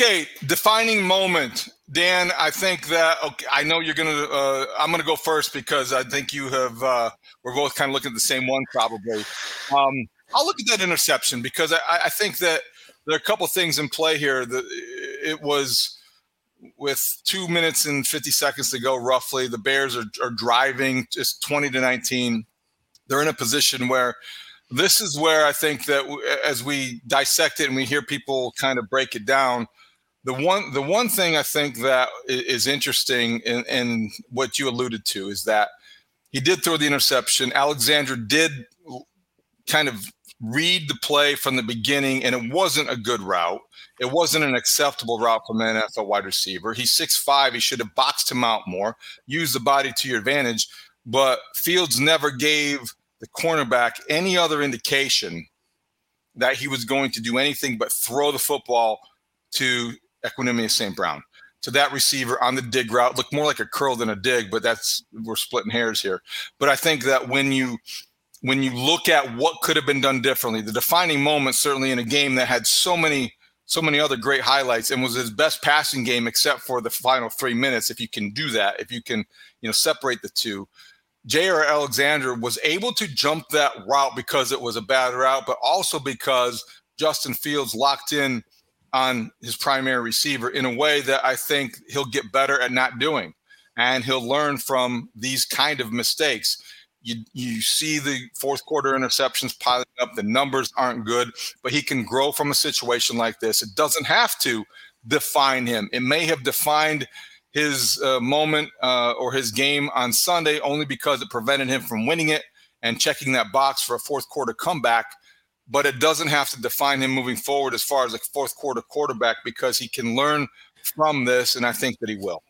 Okay, defining moment, Dan. I think that okay, I know you're gonna. Uh, I'm gonna go first because I think you have. Uh, we're both kind of looking at the same one, probably. Um, I'll look at that interception because I, I think that there are a couple things in play here. That it was with two minutes and 50 seconds to go, roughly. The Bears are, are driving just 20 to 19. They're in a position where this is where I think that as we dissect it and we hear people kind of break it down, the one the one thing I think that is interesting in, in what you alluded to is that he did throw the interception. Alexander did kind of read the play from the beginning, and it wasn't a good route. It wasn't an acceptable route from an NFL wide receiver. He's six five. He should have boxed him out more, used the body to your advantage. But Fields never gave the cornerback any other indication that he was going to do anything but throw the football to Equanimeous St. Brown. To that receiver on the dig route, looked more like a curl than a dig, but that's we're splitting hairs here. But I think that when you when you look at what could have been done differently, the defining moment certainly in a game that had so many so many other great highlights and was his best passing game except for the final three minutes. If you can do that, if you can, you know, separate the two, Jaire Alexander was able to jump that route because it was a bad route, but also because Justin Fields locked in on his primary receiver in a way that I think he'll get better at not doing. And he'll learn from these kind of mistakes. You, you see the fourth quarter interceptions piling up. The numbers aren't good, but he can grow from a situation like this. It doesn't have to define him. It may have defined his uh, moment uh, or his game on Sunday only because it prevented him from winning it and checking that box for a fourth quarter comeback but it doesn't have to define him moving forward as far as a fourth quarter quarterback because he can learn from this, and I think that he will.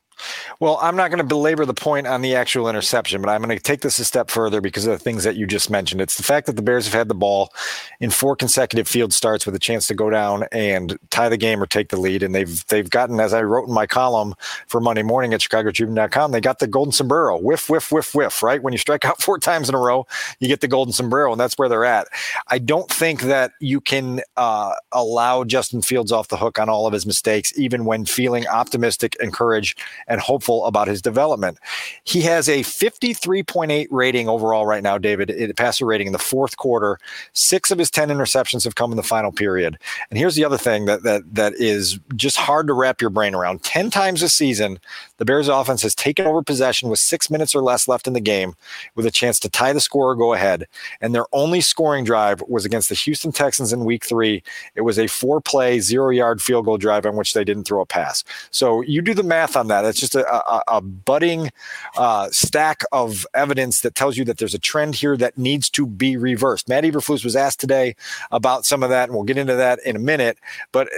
Well, I'm not going to belabor the point on the actual interception, but I'm going to take this a step further because of the things that you just mentioned. It's the fact that the Bears have had the ball in four consecutive field starts with a chance to go down and tie the game or take the lead, and they've they've gotten, as I wrote in my column for Monday morning at ChicagoTribune.com, they got the golden sombrero, whiff, whiff, whiff, whiff. Right when you strike out four times in a row, you get the golden sombrero, and that's where they're at. I don't think that you can uh, allow Justin Fields off the hook on all of his mistakes, even when feeling optimistic, and encouraged and hopeful about his development. He has a 53.8 rating overall right now, David, it, passer rating in the fourth quarter. Six of his 10 interceptions have come in the final period. And here's the other thing that that that is just hard to wrap your brain around. 10 times a season, the Bears offense has taken over possession with six minutes or less left in the game with a chance to tie the score or go ahead. And their only scoring drive was against the Houston Texans in week three. It was a four play, zero yard field goal drive on which they didn't throw a pass. So you do the math on that. It's just a, a, a budding uh, stack of evidence that tells you that there's a trend here that needs to be reversed. Matt Eberflus was asked today about some of that, and we'll get into that in a minute. But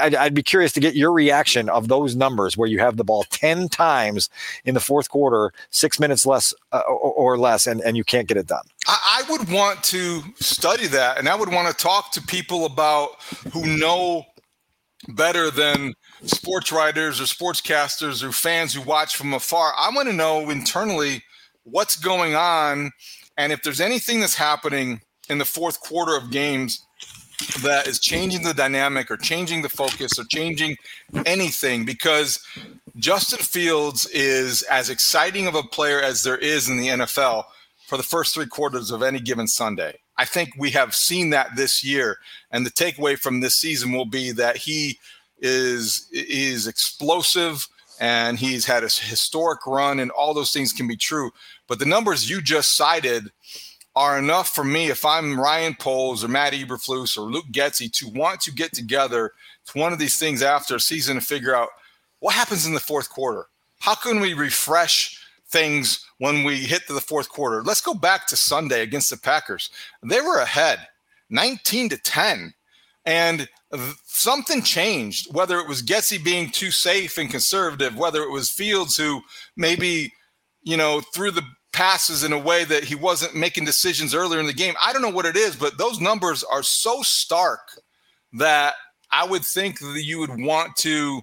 I, I'd be curious to get your reaction of those numbers where you have the ball 10 times in the fourth quarter, six minutes less uh, or, less, and, and you can't get it done. I, I would want to study that, and I would want to talk to people about who know better than sports writers or sportscasters or fans who watch from afar. I want to know internally what's going on and if there's anything that's happening in the fourth quarter of games that is changing the dynamic or changing the focus or changing anything because Justin Fields is as exciting of a player as there is in the NFL for the first three quarters of any given Sunday. I think we have seen that this year, and the takeaway from this season will be that he is is explosive and he's had a historic run, and all those things can be true. But the numbers you just cited are enough for me if I'm Ryan Poles or Matt Eberflus or Luke Getsy to want to get together to one of these things after a season to figure out what happens in the fourth quarter. How can we refresh things when we hit to the fourth quarter? Let's go back to Sunday against the Packers. They were ahead 19 to 10. And something changed, whether it was Getsy being too safe and conservative, whether it was Fields who maybe, you know, threw the passes in a way that he wasn't making decisions earlier in the game. I don't know what it is, but those numbers are so stark that I would think that you would want to.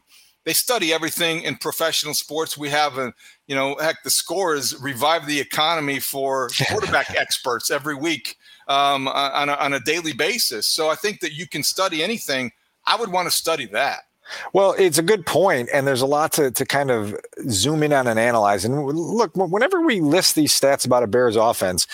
They study everything in professional sports. We have a, you know, heck, the scores revive the economy for quarterback experts every week um, on, a, on a daily basis. So I think that you can study anything. I would want to study that. Well, it's a good point, and there's a lot to, to kind of zoom in on and analyze. And look, whenever we list these stats about a Bears offense,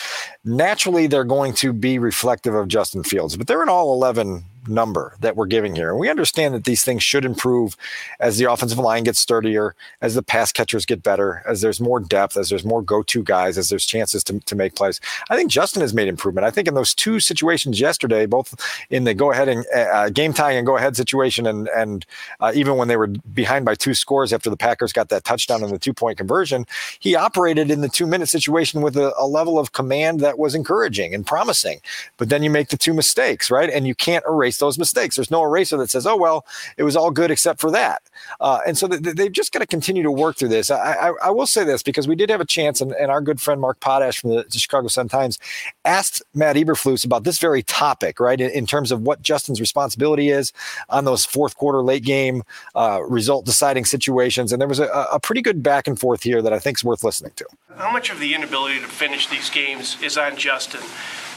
naturally they're going to be reflective of Justin Fields, but they're an all 11 number that we're giving here. And we understand that these things should improve as the offensive line gets sturdier, as the pass catchers get better, as there's more depth, as there's more go to guys, as there's chances to, to make plays. I think Justin has made improvement. I think in those two situations yesterday, both in the go ahead and uh, game tying and go ahead situation, and, and uh, even when they were behind by two scores after the Packers got that touchdown and the two point conversion, he operated in the two minute situation with a, a level of command that was encouraging and promising. But then you make the two mistakes, right? And you can't erase erase those mistakes. There's no eraser that says, oh, well, it was all good except for that. Uh, and so th- they've just got to continue to work through this. I, I, I, will say this because we did have a chance, and, and our good friend Mark Potash from the, the Chicago Sun Times asked Matt Eberflus about this very topic, right, in, in, terms of what Justin's responsibility is on those fourth quarter late game uh, result deciding situations. And there was a, a pretty good back and forth here that I think is worth listening to. How much of the inability to finish these games is on Justin?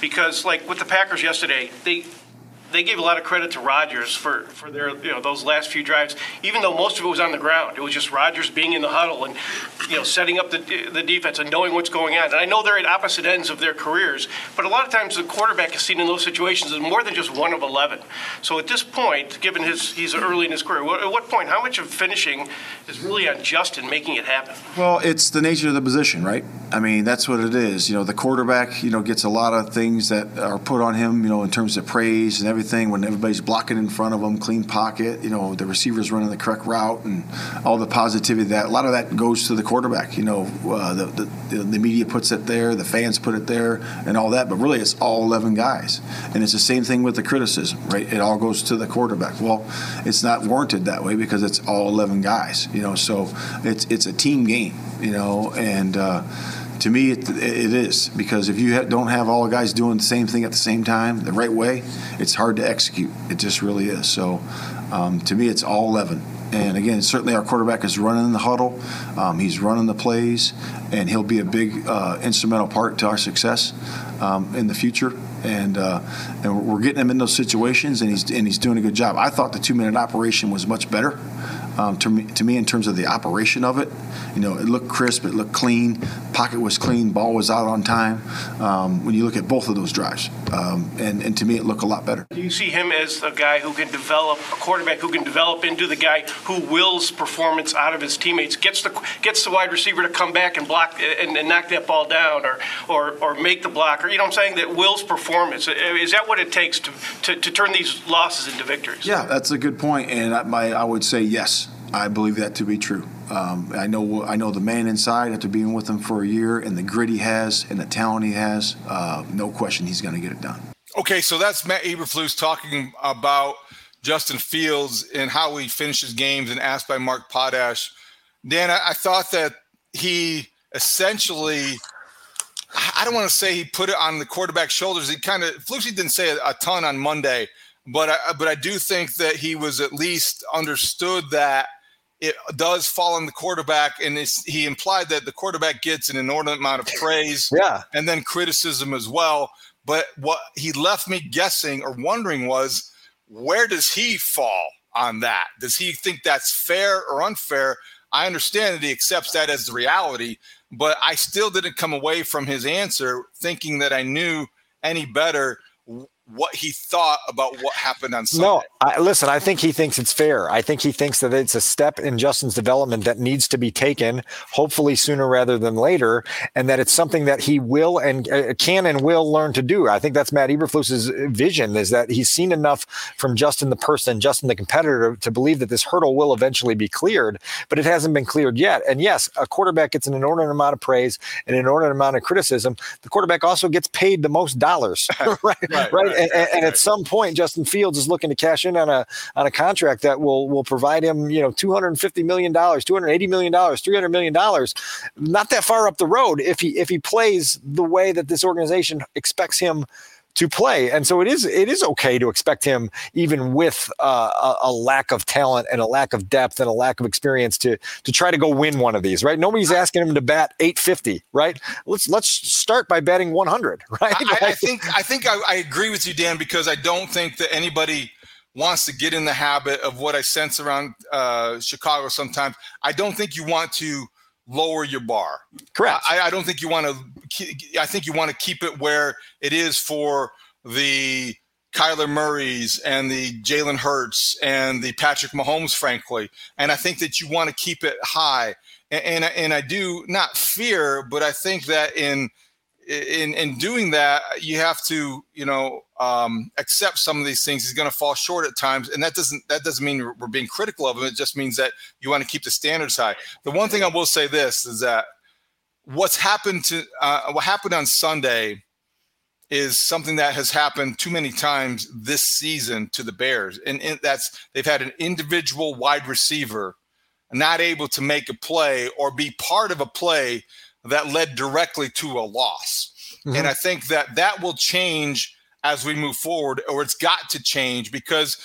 Because, like with the Packers yesterday, they they gave a lot of credit to Rodgers for, for their you know those last few drives, even though most of it was on the ground. It was just Rodgers being in the huddle and you know setting up the the defense and knowing what's going on. And I know they're at opposite ends of their careers, but a lot of times the quarterback is seen in those situations as more than just one of eleven. So at this point, given his he's early in his career, at what point, how much of finishing is really on Justin making it happen? Well, it's the nature of the position, right? I mean, that's what it is. You know, the quarterback, you know, gets a lot of things that are put on him, you know, in terms of praise and everything when everybody's blocking in front of them, clean pocket, you know, the receivers running the correct route and all the positivity that a lot of that goes to the quarterback. You know, uh, the, the, the media puts it there, the fans put it there, and all that. But really, it's all 11 guys, and it's the same thing with the criticism, right? It all goes to the quarterback. Well, it's not warranted that way because it's all 11 guys. You know, so it's it's a team game. You know, and. Uh, to me, it, it is because if you ha- don't have all the guys doing the same thing at the same time, the right way, it's hard to execute. It just really is. So, um, to me, it's all 11. And again, certainly our quarterback is running the huddle. Um, he's running the plays, and he'll be a big uh, instrumental part to our success um, in the future. And uh, and we're getting him in those situations, and he's and he's doing a good job. I thought the two minute operation was much better um, to me to me in terms of the operation of it. You know, it looked crisp, it looked clean, pocket was clean, ball was out on time. Um, when you look at both of those drives, um, and and to me it looked a lot better. Do you see him as a guy who can develop a quarterback who can develop into the guy who wills performance out of his teammates, gets the gets the wide receiver to come back and block and, and knock that ball down, or or or make the block, or you know I'm saying that wills performance. Is that what it takes to to, to turn these losses into victories? Yeah, that's a good point, and I, my I would say yes. I believe that to be true. Um, I know I know the man inside after being with him for a year and the grit he has and the talent he has. Uh, no question, he's going to get it done. Okay, so that's Matt Eberflus talking about Justin Fields and how he finishes games and asked by Mark Potash. Dan, I, I thought that he essentially I don't want to say he put it on the quarterback's shoulders. He kind of Flusy didn't say a, a, ton on Monday, but I, but I do think that he was at least understood that it does fall on the quarterback, and he implied that the quarterback gets an inordinate amount of praise, yeah, and then criticism as well. But what he left me guessing or wondering was where does he fall on that? Does he think that's fair or unfair? I understand that he accepts that as the reality, but I still didn't come away from his answer thinking that I knew any better what he thought about what happened on Sunday. No, I, listen, I think he thinks it's fair. I think he thinks that it's a step in Justin's development that needs to be taken, hopefully sooner rather than later, and that it's something that he will and uh, can and will learn to do. I think that's Matt Eberflus's vision is that he's seen enough from Justin the person, Justin the competitor, to believe that this hurdle will eventually be cleared, but it hasn't been cleared yet. And yes, a quarterback gets an inordinate amount of praise and an inordinate amount of criticism. The quarterback also gets paid the most dollars, right? right, right. right and, and, at some point, Justin Fields is looking to cash in on a on a contract that will will provide him, you know, two hundred and fifty million dollars, two hundred eighty million dollars, three hundred million dollars. Not that far up the road if he if he plays the way that this organization expects him to play. And so it is it is okay to expect him, even with uh, a, a, lack of talent and a lack of depth and a lack of experience, to to try to go win one of these. Right? Nobody's asking him to bat 850. Right? Let's let's start by batting 100. Right? I, I think I think I, I agree with you, Dan, because I don't think that anybody wants to get in the habit of what I sense around uh, Chicago sometimes. I don't think you want to lower your bar. Correct. I, I don't think you want to. I think you want to keep it where it is for the Kyler Murray's and the Jalen Hurts and the Patrick Mahomes, frankly. And I think that you want to keep it high. And, and, and I do not fear, but I think that in in in doing that, you have to, you know, um, accept some of these things. He's going to fall short at times, and that doesn't that doesn't mean we're being critical of him. It just means that you want to keep the standards high. The one thing I will say this is that what's happened to uh, what happened on Sunday is something that has happened too many times this season to the Bears, and, and that's they've had an individual wide receiver not able to make a play or be part of a play that led directly to a loss. Mm-hmm. And I think that that will change as we move forward, or it's got to change because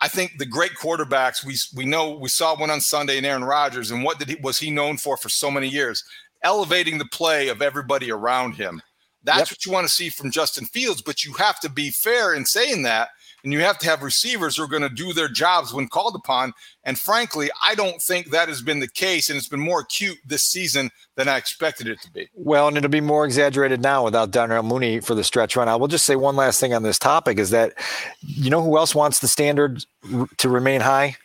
I think the great quarterbacks we we know we saw one on Sunday in Aaron Rodgers, and what did he was he known for for so many years? Elevating the play of everybody around him. That's yep. what you want to see from Justin Fields, but you have to be fair in saying that and you have to have receivers who are going to do their jobs when called upon. And frankly, I don't think that has been the case, and it's been more acute this season than I expected it to be. Well, and it'll be more exaggerated now without Darnell Mooney for the stretch run. I will just say one last thing on this topic is that you know who else wants the standard to remain high?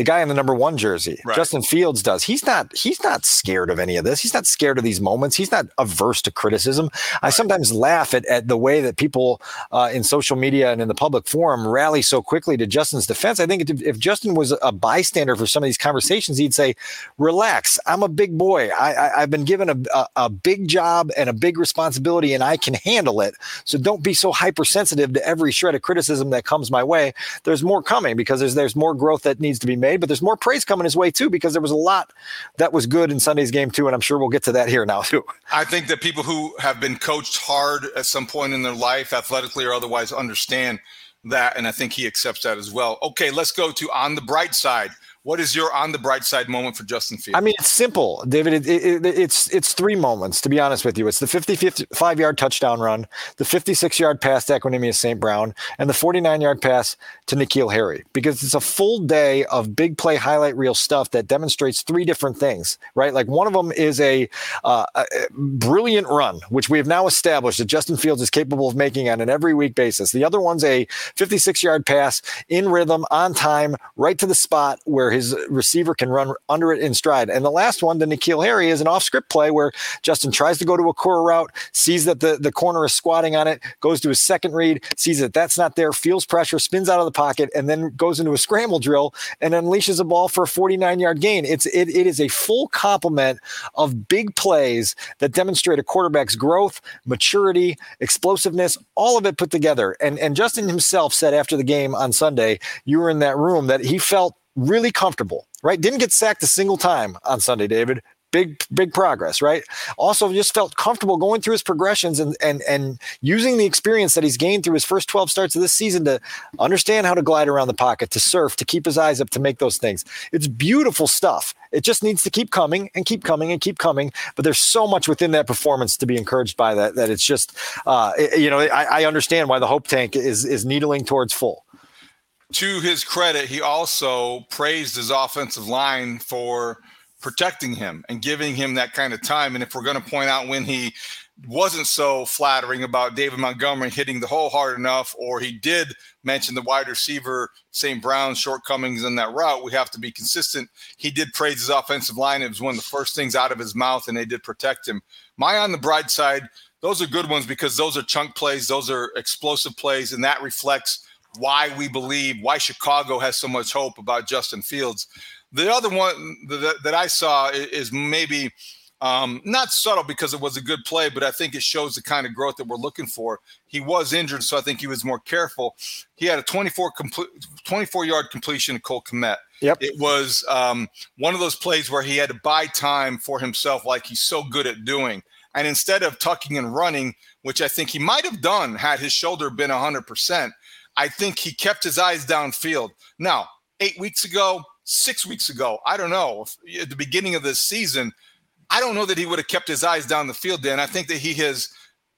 The guy in the number one jersey, right. Justin Fields does. He's not he's not scared of any of this. He's not scared of these moments. He's not averse to criticism. Right. I sometimes laugh at, at the way that people uh, in social media and in the public forum rally so quickly to Justin's defense. I think if, if Justin was a bystander for some of these conversations, he'd say, "Relax, I'm a big boy. I, have been given a, a, a big job and a big responsibility, and I can handle it. So don't be so hypersensitive to every shred of criticism that comes my way. There's more coming because there's there's more growth that needs to be made." Made, but there's more praise coming his way too because there was a lot that was good in Sunday's game too, and I'm sure we'll get to that here now too. I think that people who have been coached hard at some point in their life, athletically or otherwise, understand that, and I think he accepts that as well. Okay, let's go to on the bright side. What is your on the bright side moment for Justin Fields? I mean, it's simple, David. It, it, it's it's three moments. To be honest with you, it's the 55 yard touchdown run, the 56 yard pass to Equanimeous St. Brown, and the 49 yard pass to N'Keal Harry. Because it's a full day of big play highlight reel stuff that demonstrates three different things, right? Like one of them is a, uh, a brilliant run, which we have now established that Justin Fields is capable of making on an every week basis. The other one's a 56 yard pass in rhythm, on time, right to the spot where where his receiver can run under it in stride. And the last one, the N'Keal Harry, is an off script play where Justin tries to go to a core route, sees that the, the corner is squatting on it, goes to his second read, sees that that's not there, feels pressure, spins out of the pocket, and then goes into a scramble drill and unleashes a ball for a 49 yard gain. It's it, it is a full complement of big plays that demonstrate a quarterback's growth, maturity, explosiveness, all of it put together. And and Justin himself said after the game on Sunday, you were in that room that he felt really comfortable, right? Didn't get sacked a single time on Sunday, David. Big, big progress, right? Also, just felt comfortable going through his progressions and and and using the experience that he's gained through his first 12 starts of this season to understand how to glide around the pocket, to surf, to keep his eyes up, to make those things. It's beautiful stuff. It just needs to keep coming and keep coming and keep coming. But there's so much within that performance to be encouraged by that that it's just, uh, it, you know, I, I understand why the hope tank is is needling towards full to his credit, he also praised his offensive line for protecting him and giving him that kind of time. And if we're going to point out when he wasn't so flattering about David Montgomery hitting the hole hard enough, or he did mention the wide receiver St. Brown's shortcomings in that route, we have to be consistent. He did praise his offensive line. It was one of the first things out of his mouth, and they did protect him. My on the bright side, those are good ones because those are chunk plays, those are explosive plays, and that reflects why we believe why Chicago has so much hope about Justin Fields. The other one that, that I saw is maybe um, not subtle because it was a good play, but I think it shows the kind of growth that we're looking for. He was injured, so I think he was more careful. He had a 24 complete 24 yard completion to Cole Kmet. Yep. It was um, one of those plays where he had to buy time for himself, like he's so good at doing. And instead of tucking and running, which I think he might have done had his shoulder been 100%, I think he kept his eyes downfield. Now, eight weeks ago, six weeks ago, I don't know, if, at the beginning of this season, I don't know that he would have kept his eyes down the field, Dan. I think that he has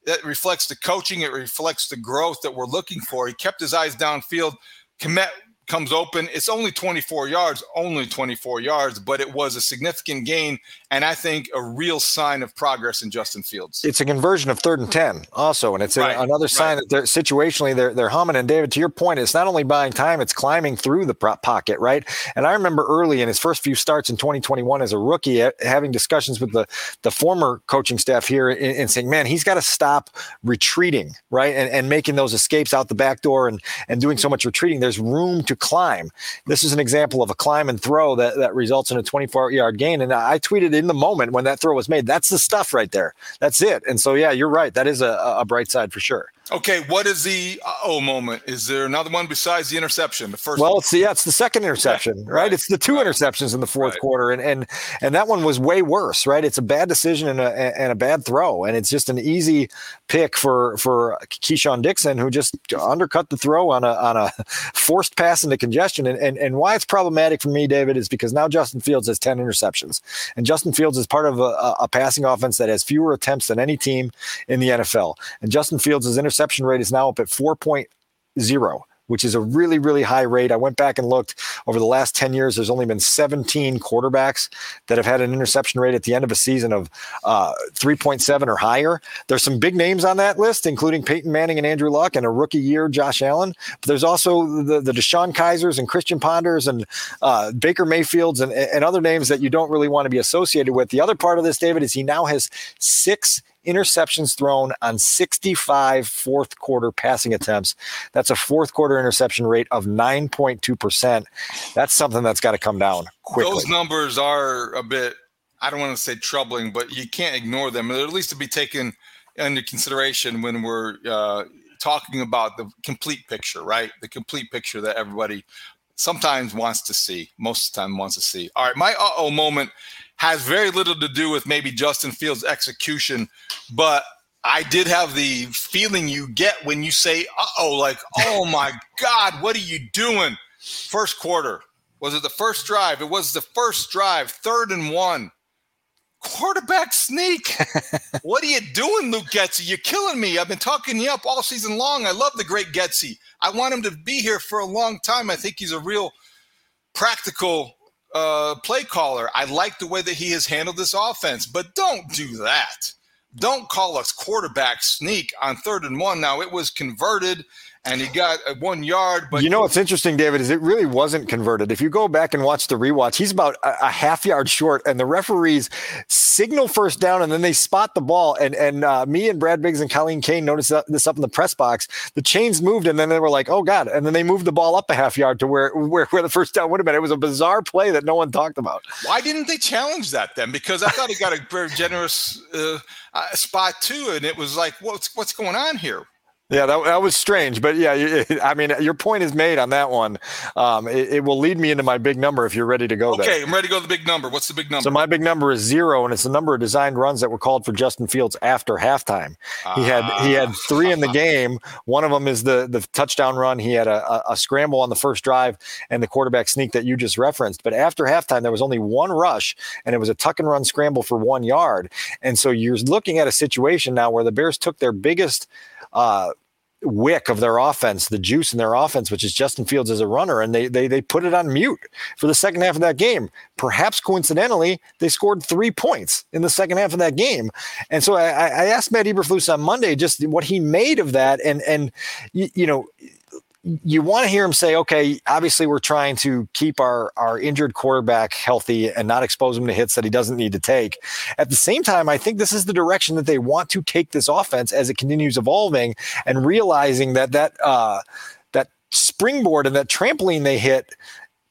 that reflects the coaching, it reflects the growth that we're looking for. He kept his eyes downfield. Kmet comes open. It's only 24 yards, only 24 yards, but it was a significant gain and I think a real sign of progress in Justin Fields. It's a conversion of third and 10 also, and it's right. a, another sign right. that they're situationally they're, they're humming. And David, to your point, it's not only buying time, it's climbing through the pocket, right? And I remember early in his first few starts in 2021 as a rookie, having discussions with the, the former coaching staff here and, saying, man, he's got to stop retreating, right? And, and making those escapes out the back door and, and doing so much retreating. There's room to climb. This is an example of a climb and throw that, that results in a 24 yard gain. And I tweeted in the moment when that throw was made, that's the stuff right there. That's it. And so, yeah, you're right. That is a, a bright side for sure. Okay, what is the oh moment? Is there another one besides the interception? The first. Well, it's the, yeah, it's the second interception, right? right? It's the two right. interceptions in the fourth right. quarter, and and and that one was way worse, right? It's a bad decision and a and a bad throw, and it's just an easy pick for for Keisean Nixon, who just undercut the throw on a on a forced pass into congestion, and and and why it's problematic for me, David, is because now Justin Fields has ten interceptions, and Justin Fields is part of a, a passing offense that has fewer attempts than any team in the NFL, and Justin Fields is interception interception rate is now up at 4.0 which is a really, really high rate. I went back and looked over the last 10 years. There's only been 17 quarterbacks that have had an interception rate at the end of a season of uh, 3.7 or higher. There's some big names on that list, including Peyton Manning and Andrew Luck, and a rookie year, Josh Allen. But there's also the, the DeShone Kizers and Christian Ponders and uh, Baker Mayfields and, and other names that you don't really want to be associated with. The other part of this, David, is he now has six interceptions thrown on 65 fourth quarter passing attempts. That's a fourth quarter interception rate of 9.2%. That's something that's got to come down quickly. Those numbers are a bit, I don't want to say troubling, but you can't ignore them. They're at least to be taken into consideration when we're uh, talking about the complete picture, right? The complete picture that everybody sometimes wants to see, most of the time wants to see. All right, my uh oh moment has very little to do with maybe Justin Fields' execution, but I did have the feeling you get when you say, uh oh, like, oh my God, what are you doing? First quarter. Was it the first drive? It was the first drive, third and one. Quarterback sneak. what are you doing, Luke Getsy? You're killing me. I've been talking you up all season long. I love the great Getsy. I want him to be here for a long time. I think he's a real practical uh, play caller. I like the way that he has handled this offense, but don't do that. Don't call us quarterback sneak on third and one. Now it was converted, and he got one yard. But you know what's interesting, David, is it really wasn't converted. If you go back and watch the rewatch, he's about a, a half yard short, and the referees signal first down, and then they spot the ball. And and uh, me and Brad Biggs and Colleen Kane noticed this up in the press box. The chains moved, and then they were like, "Oh God!" And then they moved the ball up a half yard to where where, where the first down would have been. It was a bizarre play that no one talked about. Why didn't they challenge that then? Because I thought he got a very generous uh, uh, spot too, and it was like, what's what's going on here? Yeah, that, that was strange, but yeah, I mean, your point is made on that one. Um, it, it, will lead me into my big number if you're ready to go. Okay, there. I'm ready to go to the big number. What's the big number? So my big number is zero, and it's the number of designed runs that were called for Justin Fields after halftime. He had he had three in the ah. game. One of them is the the touchdown run. He had a, a, a scramble on the first drive and the quarterback sneak that you just referenced. But after halftime, there was only one rush, and it was a tuck and run scramble for one yard. And so you're looking at a situation now where the Bears took their biggest. Uh, wick of their offense, the juice in their offense, which is Justin Fields as a runner, and they they they put it on mute for the second half of that game. Perhaps coincidentally, they scored three points in the second half of that game, and so I, I asked Matt Eberflus on Monday just what he made of that, and and you, you know you want to hear him say, okay, obviously we're trying to keep our, our injured quarterback healthy and not expose him to hits that he doesn't need to take. At the same time, I think this is the direction that they want to take this offense as it continues evolving and realizing that that, uh, that springboard and that trampoline they hit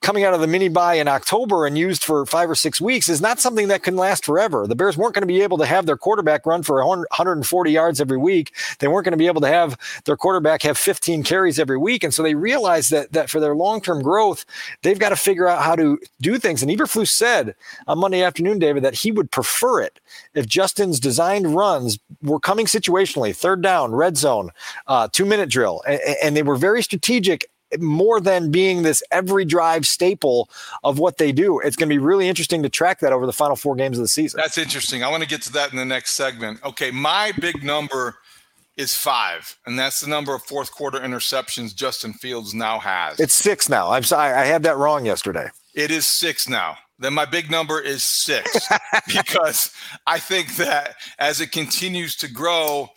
coming out of the mini bye in October and used for five or six weeks is not something that can last forever. The Bears weren't going to be able to have their quarterback run for 140 yards every week. They weren't going to be able to have their quarterback have 15 carries every week. And so they realized that, that for their long term growth, they've got to figure out how to do things. And Eberflus said on Monday afternoon, David, that he would prefer it if Justin's designed runs were coming situationally, third down, red zone, uh, two minute drill. And, and they were very strategic more than being this every drive staple of what they do. It's going to be really interesting to track that over the final four games of the season. That's interesting. I want to get to that in the next segment. Okay, my big number is five, and that's the number of fourth quarter interceptions Justin Fields now has. It's six now. I'm sorry, I had that wrong yesterday. It is six now. Then my big number is six because I think that as it continues to grow,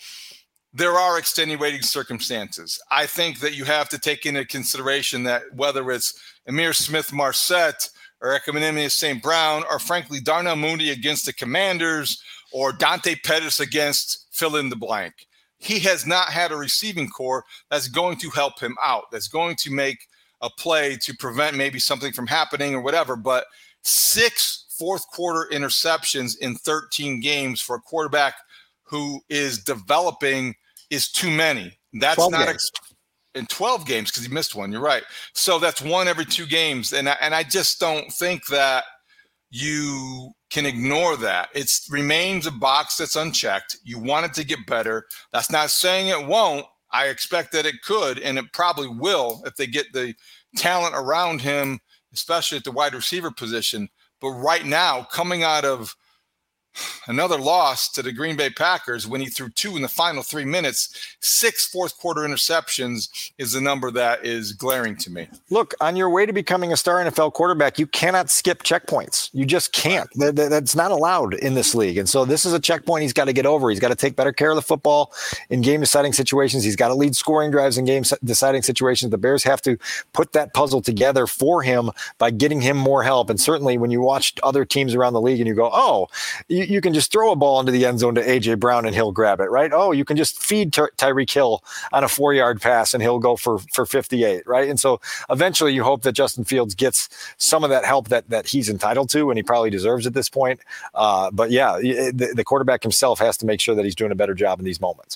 there are extenuating circumstances. I think that you have to take into consideration that whether it's Ihmir Smith Marsette or Equanimeous St. Brown, or frankly, Darnell Mooney against the Commanders, or Dante Pettis against fill in the blank. He has not had a receiving corps that's going to help him out, that's going to make a play to prevent maybe something from happening or whatever. But six fourth quarter interceptions in 13 games for a quarterback who is developing is too many. That's not ex- in 12 games because he missed one. You're right. So that's one every two games, and I, and I just don't think that you can ignore that. It remains a box that's unchecked. You want it to get better. That's not saying it won't. I expect that it could, and it probably will if they get the talent around him, especially at the wide receiver position. But right now, coming out of another loss to the Green Bay Packers when he threw two in the final three minutes. Six fourth quarter interceptions is the number that is glaring to me. Look, on your way to becoming a star NFL quarterback, you cannot skip checkpoints. You just can't. That's not allowed in this league. And so this is a checkpoint he's got to get over. He's got to take better care of the football in game deciding situations. He's got to lead scoring drives in game deciding situations. The Bears have to put that puzzle together for him by getting him more help. And certainly when you watch other teams around the league and you go, oh, you, you, can just throw a ball into the end zone to AJ Brown and he'll grab it, right? Oh, you can just feed Ty- Tyreek Hill on a four yard pass and he'll go for for 58, right? And so eventually you hope that Justin Fields gets some of that help that that he's entitled to and he probably deserves at this point. Uh, but yeah, the, the quarterback himself has to make sure that he's doing a better job in these moments.